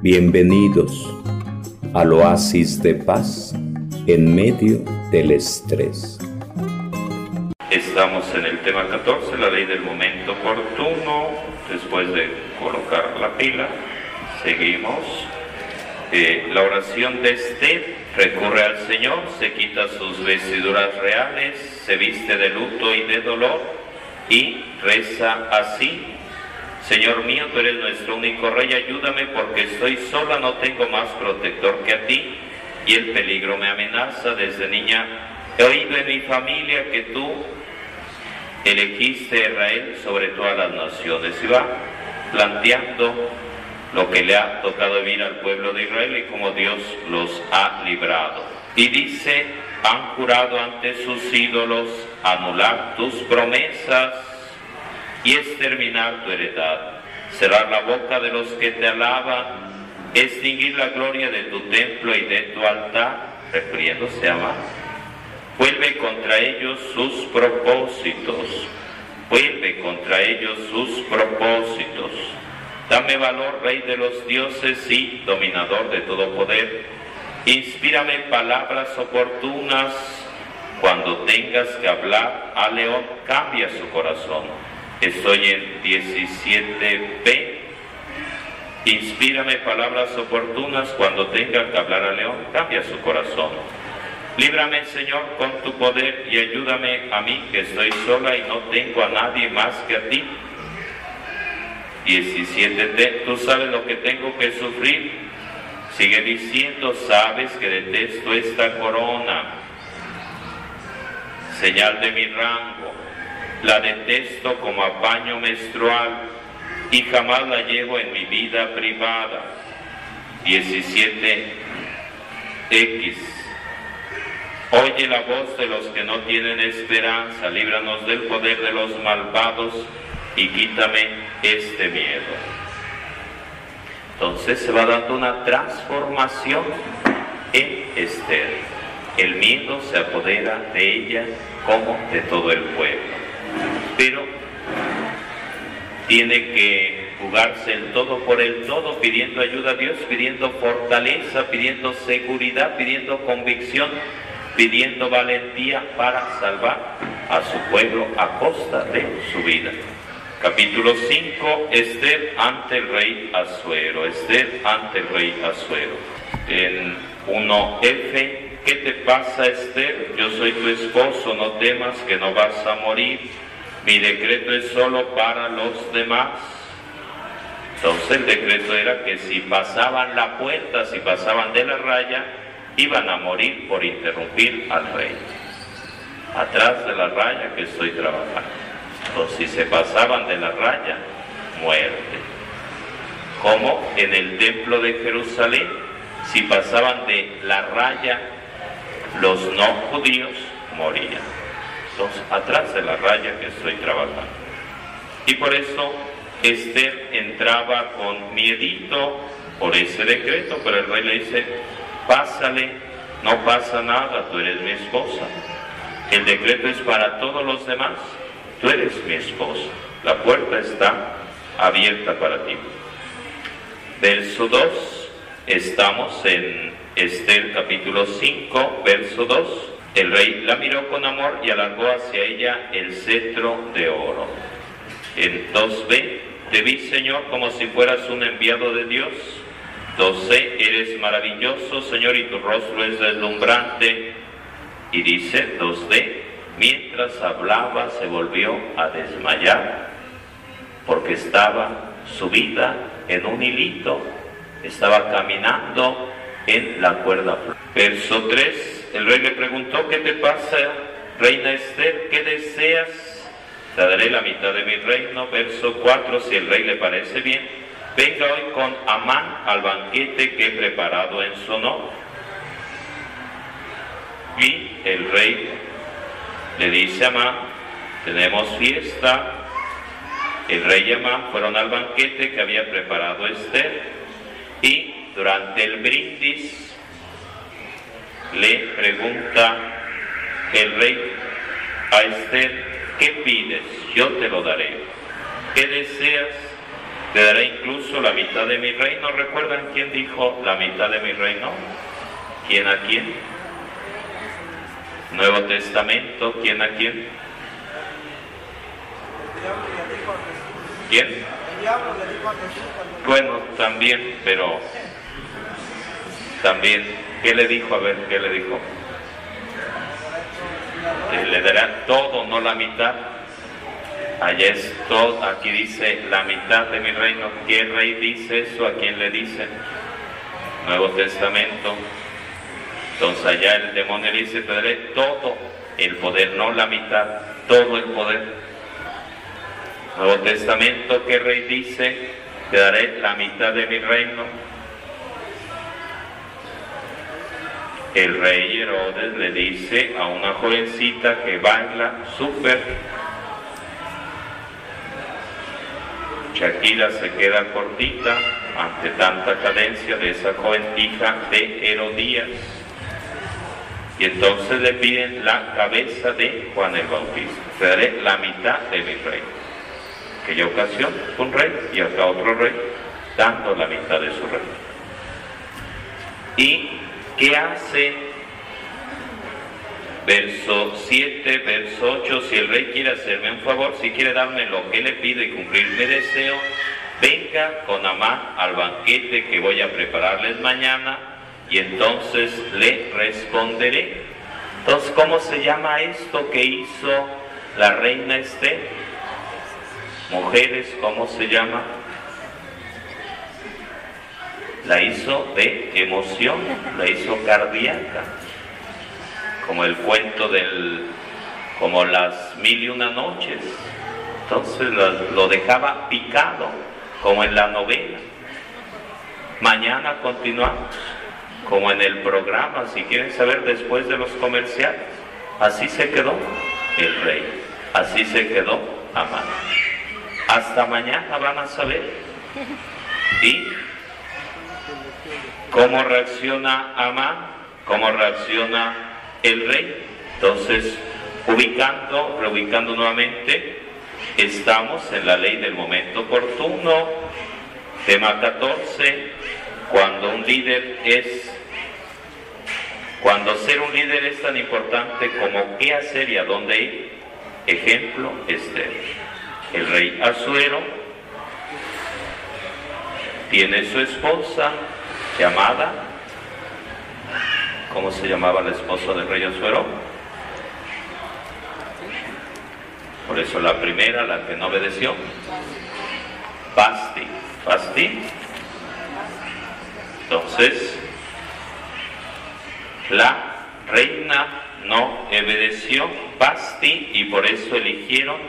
Bienvenidos al oasis de paz en medio del estrés. Estamos en el tema 14, la ley del momento oportuno. Después de colocar la pila, seguimos. Eh, la oración de Esther recurre al Señor, se quita sus vestiduras reales, se viste de luto y de dolor y reza así. Señor mío, tú eres nuestro único rey, ayúdame porque estoy sola, no tengo más protector que a ti y el peligro me amenaza desde niña. He oído en mi familia que tú elegiste a Israel sobre todas las naciones y va planteando lo que le ha tocado vivir al pueblo de Israel y cómo Dios los ha librado. Y dice, han jurado ante sus ídolos anular tus promesas y exterminar tu heredad, cerrar la boca de los que te alaban, extinguir la gloria de tu templo y de tu altar, refiriéndose a más. Vuelve contra ellos sus propósitos, vuelve contra ellos sus propósitos. Dame valor, Rey de los dioses y dominador de todo poder. Inspírame palabras oportunas. Cuando tengas que hablar a León, cambia su corazón Estoy en 17b. Inspírame palabras oportunas cuando tenga que hablar a León. Cambia su corazón. Líbrame, Señor, con tu poder y ayúdame a mí que estoy sola y no tengo a nadie más que a ti. 17 Tú sabes lo que tengo que sufrir. Sigue diciendo, sabes que detesto esta corona, señal de mi rango la detesto como apaño menstrual y jamás la llevo en mi vida privada. 17X. Oye la voz de los que no tienen esperanza, líbranos del poder de los malvados y quítame este miedo. Entonces se va dando una transformación en Esther. El miedo se apodera de ella como de todo el pueblo pero tiene que jugarse el todo por el todo, pidiendo ayuda a Dios, pidiendo fortaleza, pidiendo seguridad, pidiendo convicción, pidiendo valentía para salvar a su pueblo a costa de su vida. Capítulo 5, Esther ante el rey Azuero, Esther ante el rey Azuero. En 1F, ¿qué te pasa Esther? Yo soy tu esposo, no temas que no vas a morir mi decreto es solo para los demás. Entonces el decreto era que si pasaban la puerta, si pasaban de la raya, iban a morir por interrumpir al rey. Atrás de la raya que estoy trabajando. Entonces si se pasaban de la raya, muerte. Como en el templo de Jerusalén, si pasaban de la raya, los no judíos morían atrás de la raya que estoy trabajando. Y por eso Esther entraba con miedito por ese decreto, pero el rey le dice, pásale, no pasa nada, tú eres mi esposa. El decreto es para todos los demás, tú eres mi esposa. La puerta está abierta para ti. Verso 2, estamos en Esther capítulo 5, verso 2. El rey la miró con amor y alargó hacia ella el cetro de oro. En 2b, te vi, Señor, como si fueras un enviado de Dios. 2c, eres maravilloso, Señor, y tu rostro es deslumbrante. Y dice 2d, mientras hablaba se volvió a desmayar, porque estaba subida en un hilito, estaba caminando en la cuerda. Verso 3, el rey le preguntó, ¿qué te pasa, reina Esther? ¿Qué deseas? Te daré la mitad de mi reino. Verso 4, si el rey le parece bien, venga hoy con Amán al banquete que he preparado en su honor. Y el rey le dice a Amán, tenemos fiesta. El rey y Amán fueron al banquete que había preparado Esther y durante el brindis le pregunta el rey a Esther, ¿qué pides? Yo te lo daré. ¿Qué deseas? Te daré incluso la mitad de mi reino. ¿Recuerdan quién dijo la mitad de mi reino? ¿Quién a quién? Nuevo Testamento, ¿quién a quién? ¿Quién? Bueno, también, pero también, ¿qué le dijo? A ver, ¿qué le dijo? le dará todo, no la mitad. Allá es todo, aquí dice la mitad de mi reino. ¿Qué rey dice eso? ¿A quién le dice? Nuevo Testamento. Entonces allá el demonio dice, te daré todo el poder, no la mitad, todo el poder. Nuevo Testamento, ¿qué rey dice? Te daré la mitad de mi reino. El rey Herodes le dice a una jovencita que baila súper. Shakira se queda cortita ante tanta cadencia de esa joven hija de Herodías. Y entonces le piden la cabeza de Juan el Bautista. Te daré la mitad de mi reino. Aquella ocasión un rey y acá otro rey, dando la mitad de su reino. ¿Y qué hace? Verso 7, verso 8, si el rey quiere hacerme un favor, si quiere darme lo que le pido y cumplir mi deseo, venga con Amán al banquete que voy a prepararles mañana y entonces le responderé. Entonces, ¿cómo se llama esto que hizo la reina Esther? Mujeres, ¿cómo se llama? La hizo de emoción, la hizo cardíaca, como el cuento del, como las mil y una noches. Entonces lo dejaba picado, como en la novela. Mañana continuamos como en el programa, si quieren saber después de los comerciales. Así se quedó el rey, así se quedó Amán. Hasta mañana van a saber. ¿Y cómo reacciona Amán? ¿Cómo reacciona el rey? Entonces, ubicando, reubicando nuevamente, estamos en la ley del momento oportuno, tema 14, cuando un líder es cuando ser un líder es tan importante como qué hacer y a dónde ir, ejemplo, Esther. El rey Azuero tiene su esposa llamada, ¿cómo se llamaba la esposa del rey Azuero? Por eso la primera, la que no obedeció, Basti. Basti. Entonces, la reina no obedeció Basti y por eso eligieron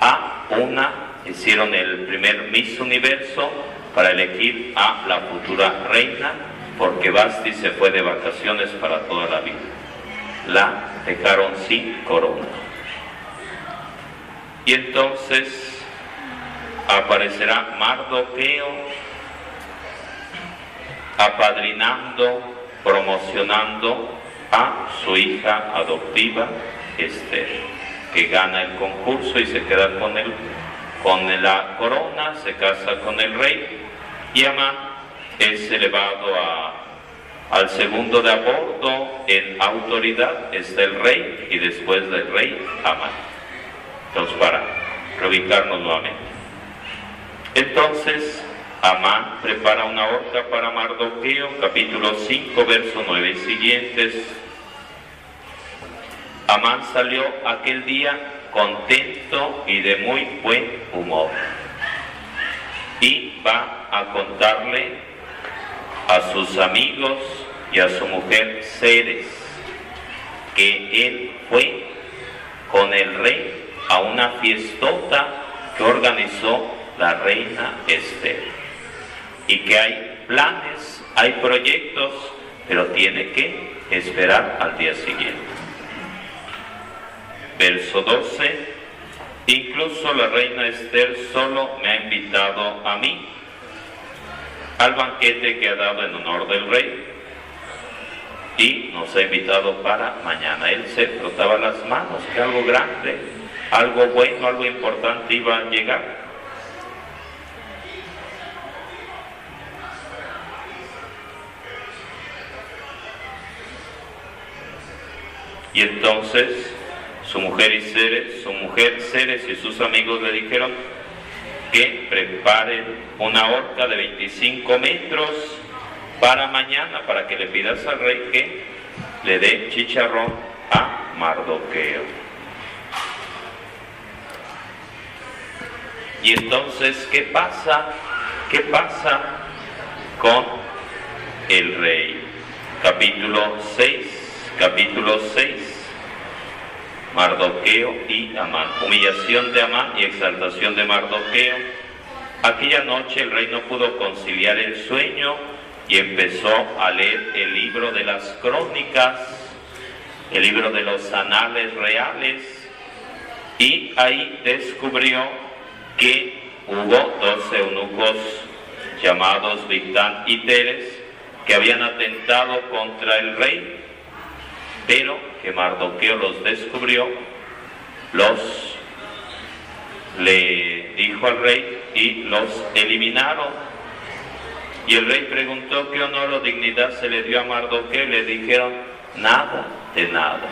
a una, hicieron el primer Miss Universo para elegir a la futura reina, porque Basti se fue de vacaciones para toda la vida. La dejaron sin corona. Y entonces aparecerá Mardoqueo apadrinando promocionando a su hija adoptiva Esther, que gana el concurso y se queda con él, con la corona, se casa con el rey y Amán es elevado al segundo de a bordo en autoridad está el rey y después del rey Amán. Entonces para reubicarnos nuevamente. Entonces Amán prepara una horca para Mardoqueo, capítulo 5, verso 9 y siguientes. Amán salió aquel día contento y de muy buen humor. Y va a contarle a sus amigos y a su mujer Ceres que él fue con el rey a una fiestota que organizó la reina Esther y que hay planes, hay proyectos, pero tiene que esperar al día siguiente. Verso 12, Incluso la reina Esther solo me ha invitado a mí al banquete que ha dado en honor del rey y nos ha invitado para mañana. Él se frotaba las manos, que algo grande, algo bueno, algo importante iba a llegar. Y entonces su mujer y Ceres, su mujer Ceres y sus amigos le dijeron que preparen una horca de 25 metros para mañana, para que le pidas al rey que le dé chicharrón a Mardoqueo. Y entonces, ¿qué pasa? ¿Qué pasa con el rey? Capítulo 6, capítulo 6. Mardoqueo y Amán. Humillación de Amán y exaltación de Mardoqueo. Aquella noche el rey no pudo conciliar el sueño y empezó a leer el libro de las crónicas, el libro de los anales reales, y ahí descubrió que hubo dos eunucos llamados Victán y Teres que habían atentado contra el rey, pero que Mardoqueo los descubrió, los le dijo al rey y los eliminaron. Y el rey preguntó qué honor o dignidad se le dio a Mardoqueo y le dijeron nada de nada.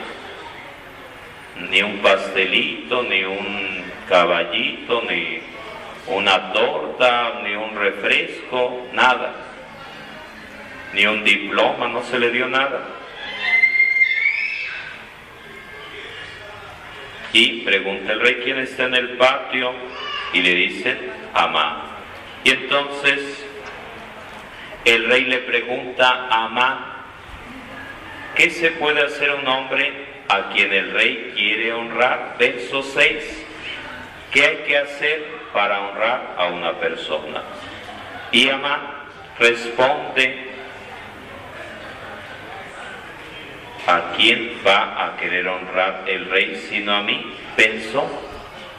Ni un pastelito, ni un caballito, ni una torta, ni un refresco, nada. Ni un diploma, no se le dio nada. Y pregunta el rey quién está en el patio y le dice, Amán. Y entonces el rey le pregunta a Amán, ¿qué se puede hacer un hombre a quien el rey quiere honrar? Verso 6. ¿Qué hay que hacer para honrar a una persona? Y Amán responde, ¿a quién va a querer honrar el rey sino a mí? Pensó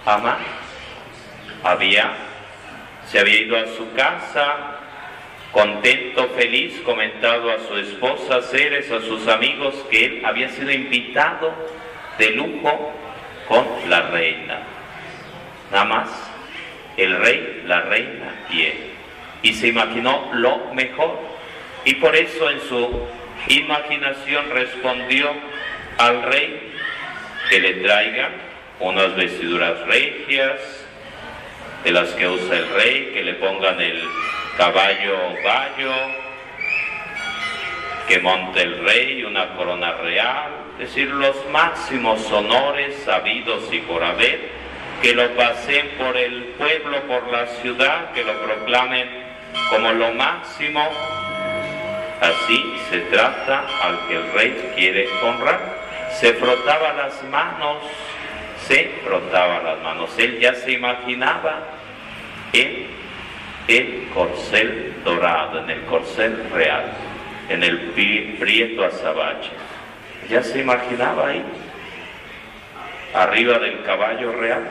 Amán. Había, se había ido a su casa, contento, feliz, comentado a su esposa Ceres, a sus amigos, que él había sido invitado de lujo con la reina. Nada más, el rey, la reina y él. Y se imaginó lo mejor. Y por eso en su imaginación respondió al rey que le traiga unas vestiduras regias, de las que usa el rey, que le pongan el caballo vallo, que monte el rey una corona real, es decir, los máximos honores sabidos y por haber, que lo pasen por el pueblo, por la ciudad, que lo proclamen como lo máximo. Así se trata al que el rey quiere honrar. Se frotaba las manos, se frotaba las manos. Él ya se imaginaba en el corcel dorado, en el corcel real, en el prieto azabache. Ya se imaginaba ahí, arriba del caballo real.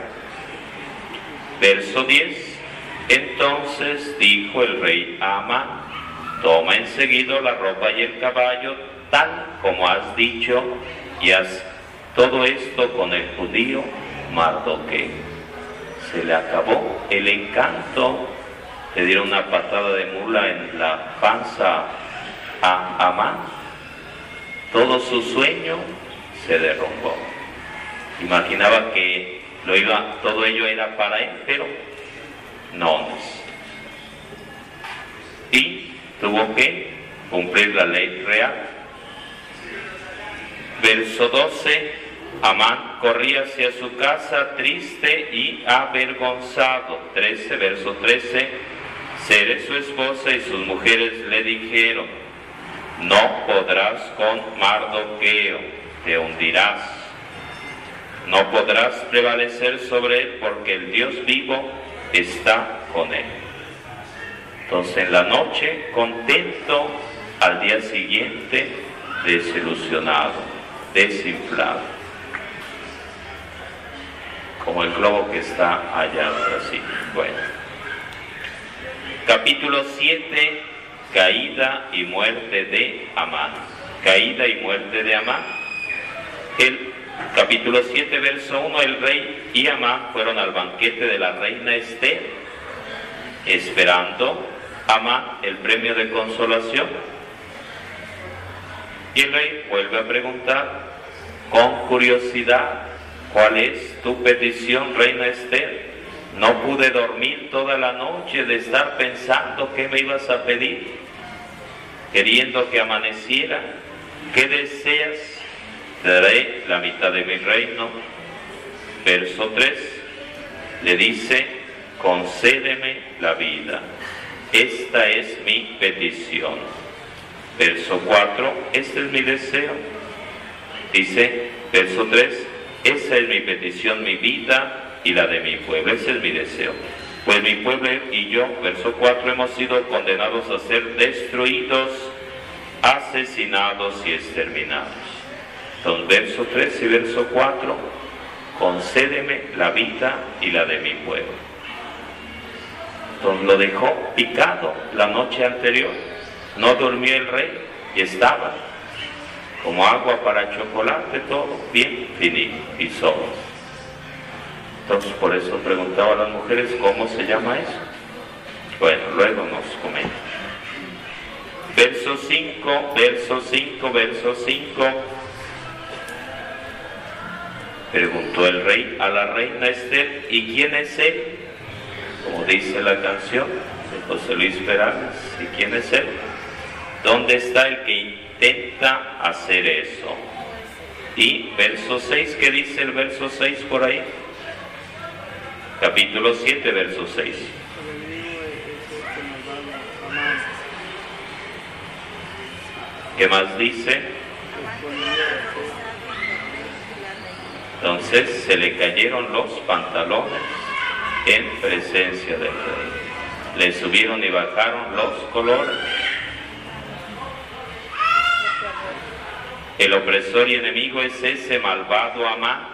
Verso 10. Entonces dijo el rey Ama, toma enseguida la ropa y el caballo, tal como has dicho, y haz todo esto con el judío Mardoqueo. Se le acabó el encanto, le dieron una patada de mula en la panza a Amán. Todo su sueño se derrumbó. Imaginaba que lo iba, todo ello era para él, pero no. Y tuvo que cumplir la ley real. Verso 12. Amán corría hacia su casa triste y avergonzado. 13, verso 13. Seré su esposa y sus mujeres le dijeron, no podrás con Mardoqueo, te hundirás. No podrás prevalecer sobre él porque el Dios vivo está con él. Entonces en la noche, contento, al día siguiente, desilusionado, desinflado, como el globo que está allá así. Bueno, capítulo 7, caída y muerte de Amán. Caída y muerte de Amán. El capítulo 7, verso 1, el rey y Amán fueron al banquete de la reina Esther, esperando Amán el premio de consolación. Y el rey vuelve a preguntar, con curiosidad, ¿cuál es tu petición, reina Esther? No pude dormir toda la noche de estar pensando qué me ibas a pedir, queriendo que amaneciera. ¿Qué deseas? Te daré la mitad de mi reino. Verso 3 le dice, concédeme la vida. Esta es mi petición. Verso 4, este es mi deseo. Dice, verso 3, esa es mi petición, mi vida y la de mi pueblo. Ese es mi deseo. Pues mi pueblo y yo, verso 4, hemos sido condenados a ser destruidos, asesinados y exterminados. Entonces, verso 3 y verso 4, concédeme la vida y la de mi pueblo. Entonces lo dejó picado la noche anterior. No durmió el rey y estaba como agua para chocolate, todo bien finito y solo. Entonces por eso preguntaba a las mujeres cómo se llama eso. Bueno, luego nos comenta. Verso 5, verso 5, verso 5. Preguntó el rey a la reina Esther, ¿y quién es él? Como dice la canción de José Luis Perales. ¿Y quién es él? ¿Dónde está el que intenta hacer eso? Y verso 6, ¿qué dice el verso 6 por ahí? Capítulo 7, verso 6. ¿Qué más dice? Entonces se le cayeron los pantalones en presencia del rey. Le subieron y bajaron los colores. El opresor y enemigo es ese malvado Amán.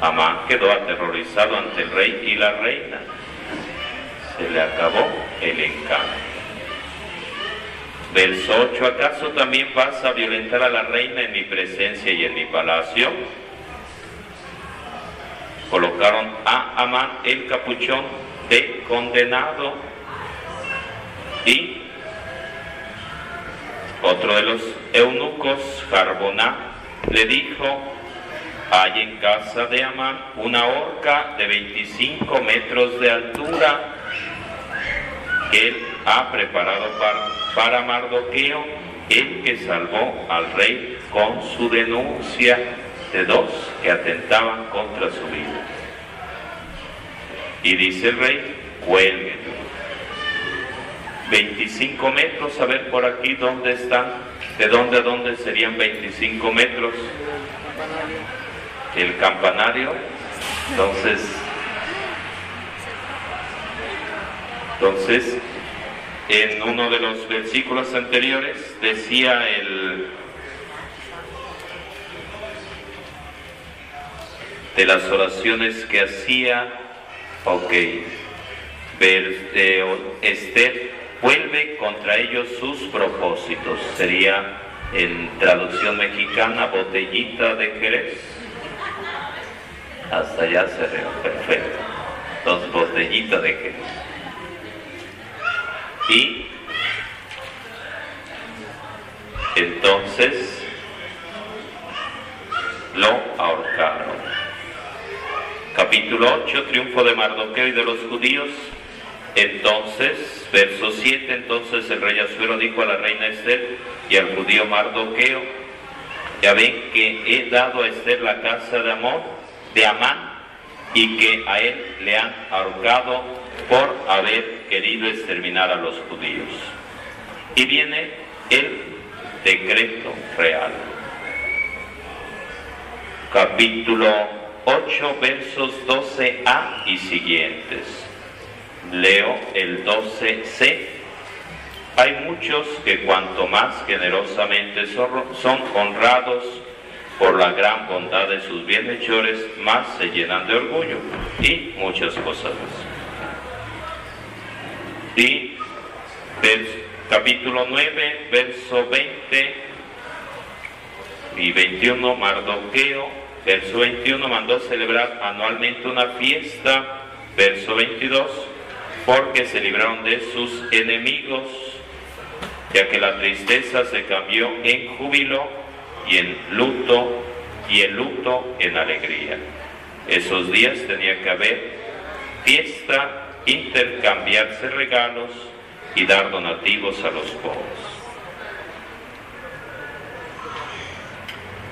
Amán quedó aterrorizado ante el rey y la reina. Se le acabó el encanto. Verso 8, ¿acaso también vas a violentar a la reina en mi presencia y en mi palacio? Colocaron a Amán el capuchón de condenado. Y otro de los eunucos, Carboná, le dijo, hay en casa de Amán una horca de 25 metros de altura que él ha preparado para, para Mardoqueo, el que salvó al rey con su denuncia de dos que atentaban contra su vida. Y dice el rey, cuelguen. 25 metros, a ver por aquí dónde están, de dónde a dónde serían 25 metros. El campanario. Entonces, entonces, en uno de los versículos anteriores decía el de las oraciones que hacía, ok, eh, Esther vuelve contra ellos sus propósitos, sería en traducción mexicana botellita de Jerez, hasta allá se ve, perfecto, entonces botellita de Jerez. Y entonces lo ahorcaron capítulo 8, triunfo de Mardoqueo y de los judíos. Entonces, verso 7, entonces el rey Azuero dijo a la reina Esther y al judío Mardoqueo, ya ven que he dado a Esther la casa de amor, de Amán, y que a él le han ahorcado por haber querido exterminar a los judíos. Y viene el decreto real. Capítulo 8 versos 12a y siguientes. Leo el 12c. Hay muchos que cuanto más generosamente son honrados por la gran bondad de sus bienhechores, más se llenan de orgullo y muchas cosas más. Y capítulo 9, verso 20 y 21, Mardoqueo Verso 21 mandó celebrar anualmente una fiesta. Verso 22, porque se libraron de sus enemigos, ya que la tristeza se cambió en júbilo y en luto y el luto en alegría. Esos días tenía que haber fiesta, intercambiarse regalos y dar donativos a los pobres.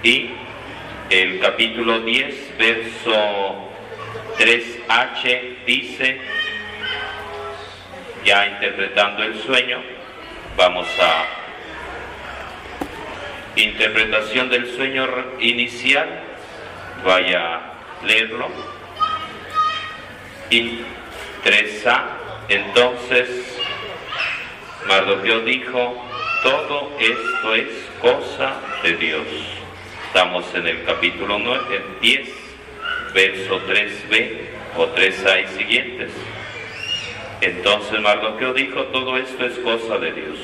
Y el capítulo 10, verso 3h dice, ya interpretando el sueño, vamos a interpretación del sueño inicial, vaya a leerlo. Y 3a, entonces Mardoqueo dijo, todo esto es cosa de Dios. Estamos en el capítulo 9, 10, verso 3b o 3a y siguientes. Entonces Mardoqueo dijo, todo esto es cosa de Dios.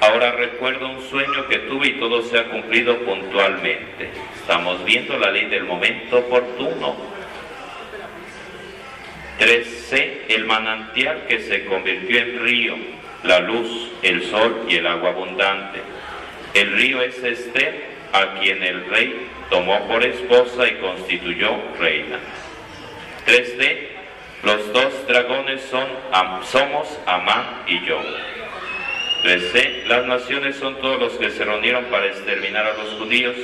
Ahora recuerdo un sueño que tuve y todo se ha cumplido puntualmente. Estamos viendo la ley del momento oportuno. 3c, el manantial que se convirtió en río, la luz, el sol y el agua abundante. El río es Esther, a quien el rey tomó por esposa y constituyó reina. 3d, los dos dragones son, somos Amán y yo. 3c, las naciones son todos los que se reunieron para exterminar a los judíos.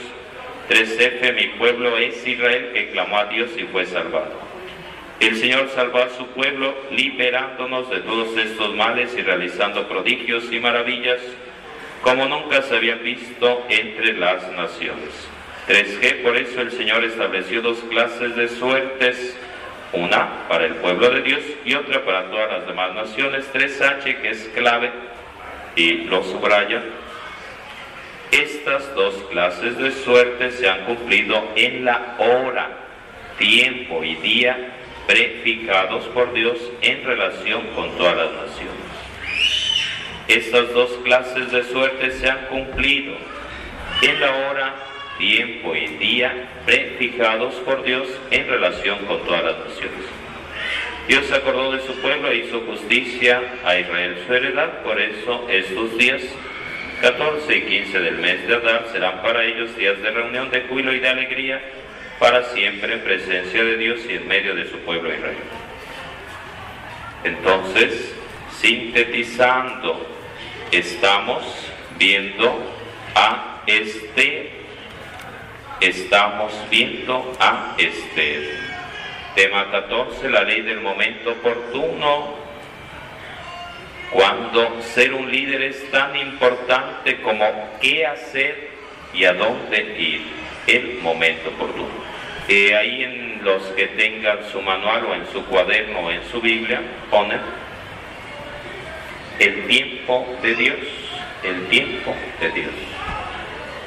3f, mi pueblo es Israel que clamó a Dios y fue salvado. El Señor salvó a su pueblo liberándonos de todos estos males y realizando prodigios y maravillas como nunca se había visto entre las naciones. 3G, por eso el Señor estableció dos clases de suertes una para el pueblo de Dios y otra para todas las demás naciones. 3H, que es clave y lo subraya. Estas dos clases de suerte se han cumplido en la hora, tiempo y día prefijados por Dios en relación con todas las naciones. Estas dos clases de suerte se han cumplido en la hora, tiempo y día prefijados por Dios en relación con todas las naciones. Dios se acordó de su pueblo e hizo justicia a Israel su heredad, por eso estos días 14 y 15 del mes de Adar serán para ellos días de reunión, de júbilo y de alegría, para siempre en presencia de Dios y en medio de su pueblo Israel. Entonces, sintetizando, estamos viendo a Esther, estamos viendo a Esther. Tema 14, la ley del momento oportuno. Cuando ser un líder es tan importante como qué hacer y a dónde ir, el momento oportuno. Eh, ahí en los que tengan su manual o en su cuaderno o en su Biblia, ponen el tiempo de Dios, el tiempo de Dios,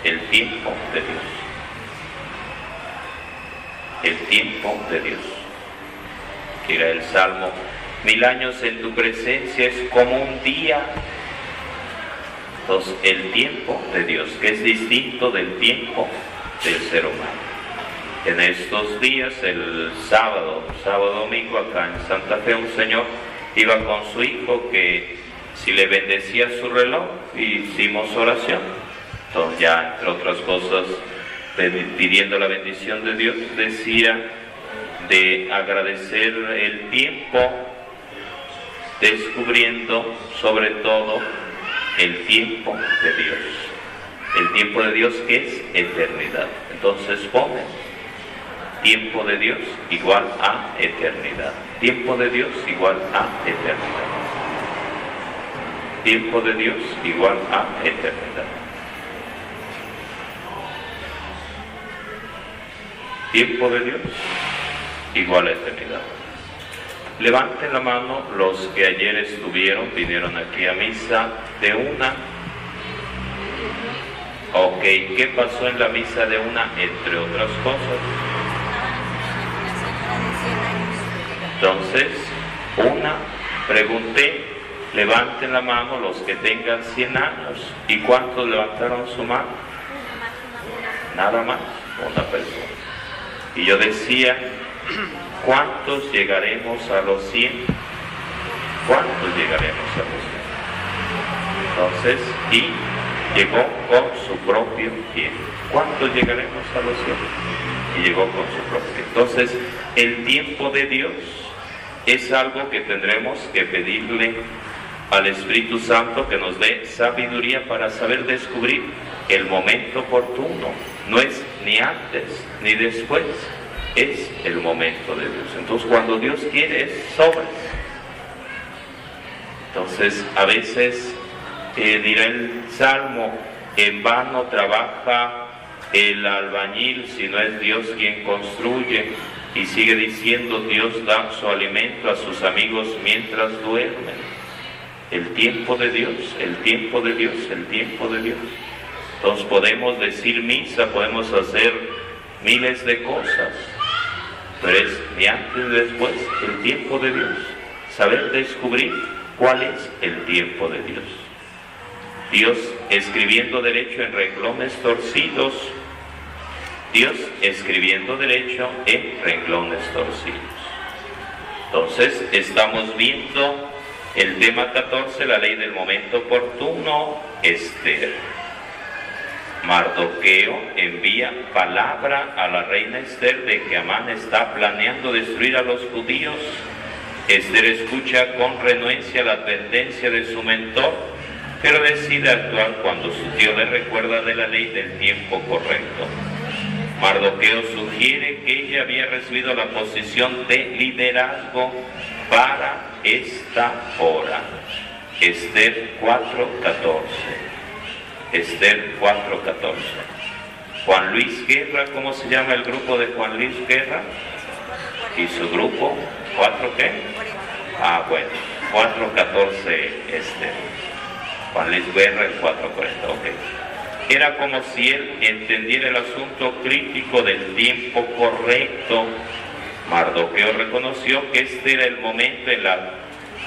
el tiempo de Dios, el tiempo de Dios. Era el Salmo, mil años en tu presencia es como un día. Entonces, el tiempo de Dios, que es distinto del tiempo del ser humano en estos días, el sábado, sábado domingo, acá en Santa Fe, un señor iba con su hijo que si le bendecía su reloj, hicimos oración. Entonces ya, entre otras cosas, pidiendo la bendición de Dios, decía de agradecer el tiempo, descubriendo sobre todo el tiempo de Dios. El tiempo de Dios es eternidad. Entonces pone Tiempo de Dios igual a eternidad. Tiempo de Dios igual a eternidad. Tiempo de Dios igual a eternidad. Tiempo de Dios igual a eternidad. Levanten la mano los que ayer estuvieron, vinieron aquí a misa de una. Ok, ¿qué pasó en la misa de una? Entre otras cosas. Entonces, una, pregunté, levanten la mano los que tengan 100 años. ¿Y cuántos levantaron su mano? Nada más, una persona. Y yo decía, ¿cuántos llegaremos a los 100? ¿Cuántos llegaremos a los 100? Entonces, y llegó con su propio pie. ¿Cuándo llegaremos a los cielos? Y llegó con su propio. Entonces, el tiempo de Dios es algo que tendremos que pedirle al Espíritu Santo que nos dé sabiduría para saber descubrir el momento oportuno. No es ni antes ni después, es el momento de Dios. Entonces cuando Dios quiere es sobre. Entonces a veces eh, dirá el Salmo, en vano trabaja el albañil si no es Dios quien construye. Y sigue diciendo, Dios da su alimento a sus amigos mientras duermen. El tiempo de Dios, el tiempo de Dios, el tiempo de Dios. Entonces podemos decir misa, podemos hacer miles de cosas, pero es ni antes ni después el tiempo de Dios. Saber descubrir cuál es el tiempo de Dios. Dios escribiendo derecho en renglones torcidos, Dios escribiendo derecho en renglones torcidos. Entonces estamos viendo el tema 14, la ley del momento oportuno, Esther. Mardoqueo envía palabra a la reina Esther de que Amán está planeando destruir a los judíos. Esther escucha con renuencia la advertencia de su mentor, pero decide actuar cuando su tío le recuerda de la ley del tiempo correcto. Mardoqueo sugiere que ella había recibido la posición de liderazgo para esta hora. Esther 4.14. Esther 4.14. Juan Luis Guerra, ¿cómo se llama el grupo de Juan Luis Guerra? ¿Y su grupo? ¿4 qué? Ah, bueno, 4.14 Esther. Juan Luis Guerra, el 4.40, ok. Era como si él entendiera el asunto crítico del tiempo correcto Mardoqueo reconoció que este era el momento en la,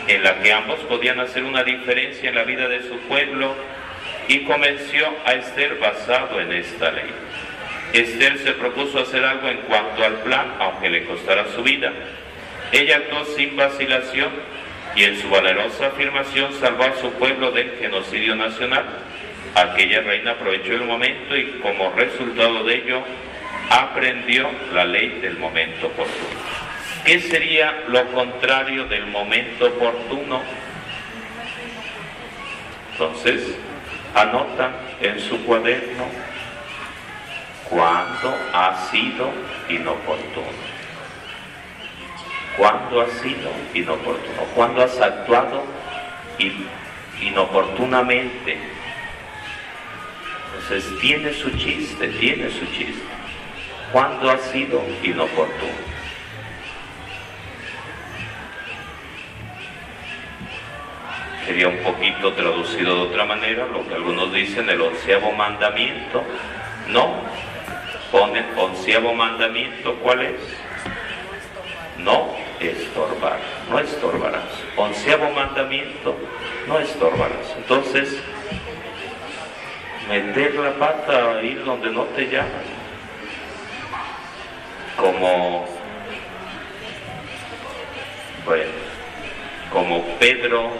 en la que ambos podían hacer una diferencia en la vida de su pueblo y convenció a Esther basado en esta ley. Esther se propuso hacer algo en cuanto al plan, aunque le costara su vida. Ella actuó sin vacilación y en su valerosa afirmación salvó a su pueblo del genocidio nacional. Aquella reina aprovechó el momento y como resultado de ello aprendió la ley del momento oportuno. ¿Qué sería lo contrario del momento oportuno? Entonces, anotan en su cuaderno cuándo ha sido inoportuno. ¿Cuándo ha sido inoportuno? ¿Cuándo has actuado inoportunamente? Entonces tiene su chiste, tiene su chiste cuando ha sido inoportuno. Sería un poquito traducido de otra manera, lo que algunos dicen el onceavo mandamiento. No, ponen onceavo mandamiento, ¿cuál es? No estorbar, no estorbarás. Onceavo mandamiento, no estorbarás. Entonces, meter la pata ahí donde no te llaman como, bueno, como Pedro,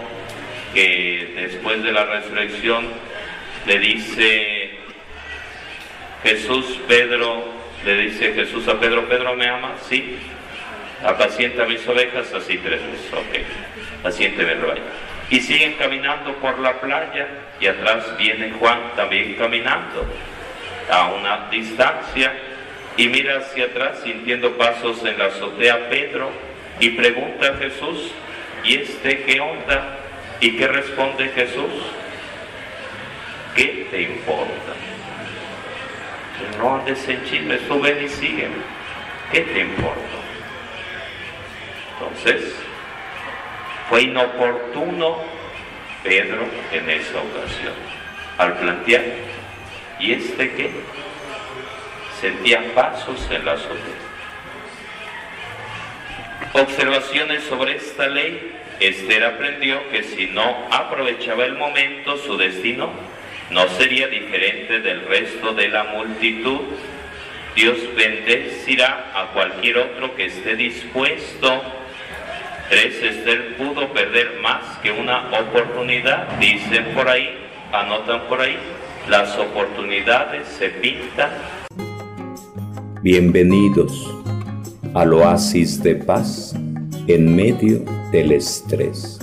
que después de la resurrección le dice Jesús, Pedro, le dice Jesús a Pedro, Pedro me ama, sí, apacienta mis ovejas, así tres veces, ok, paciente el rebaño. Y siguen caminando por la playa y atrás viene Juan también caminando a una distancia y mira hacia atrás sintiendo pasos en la azotea Pedro y pregunta a Jesús, ¿y este qué onda? ¿Y qué responde Jesús? ¿Qué te importa? No andes en chismes, tú y sígueme. ¿Qué te importa? Entonces, fue inoportuno Pedro en esa ocasión al plantear, ¿y este qué? Sentía pasos en la azotea. Observaciones sobre esta ley. Esther aprendió que si no aprovechaba el momento, su destino no sería diferente del resto de la multitud. Dios bendecirá a cualquier otro que esté dispuesto. Tres, Esther pudo perder más que una oportunidad. Dicen por ahí, anotan por ahí, las oportunidades se pintan. Bienvenidos al oasis de paz en medio del estrés.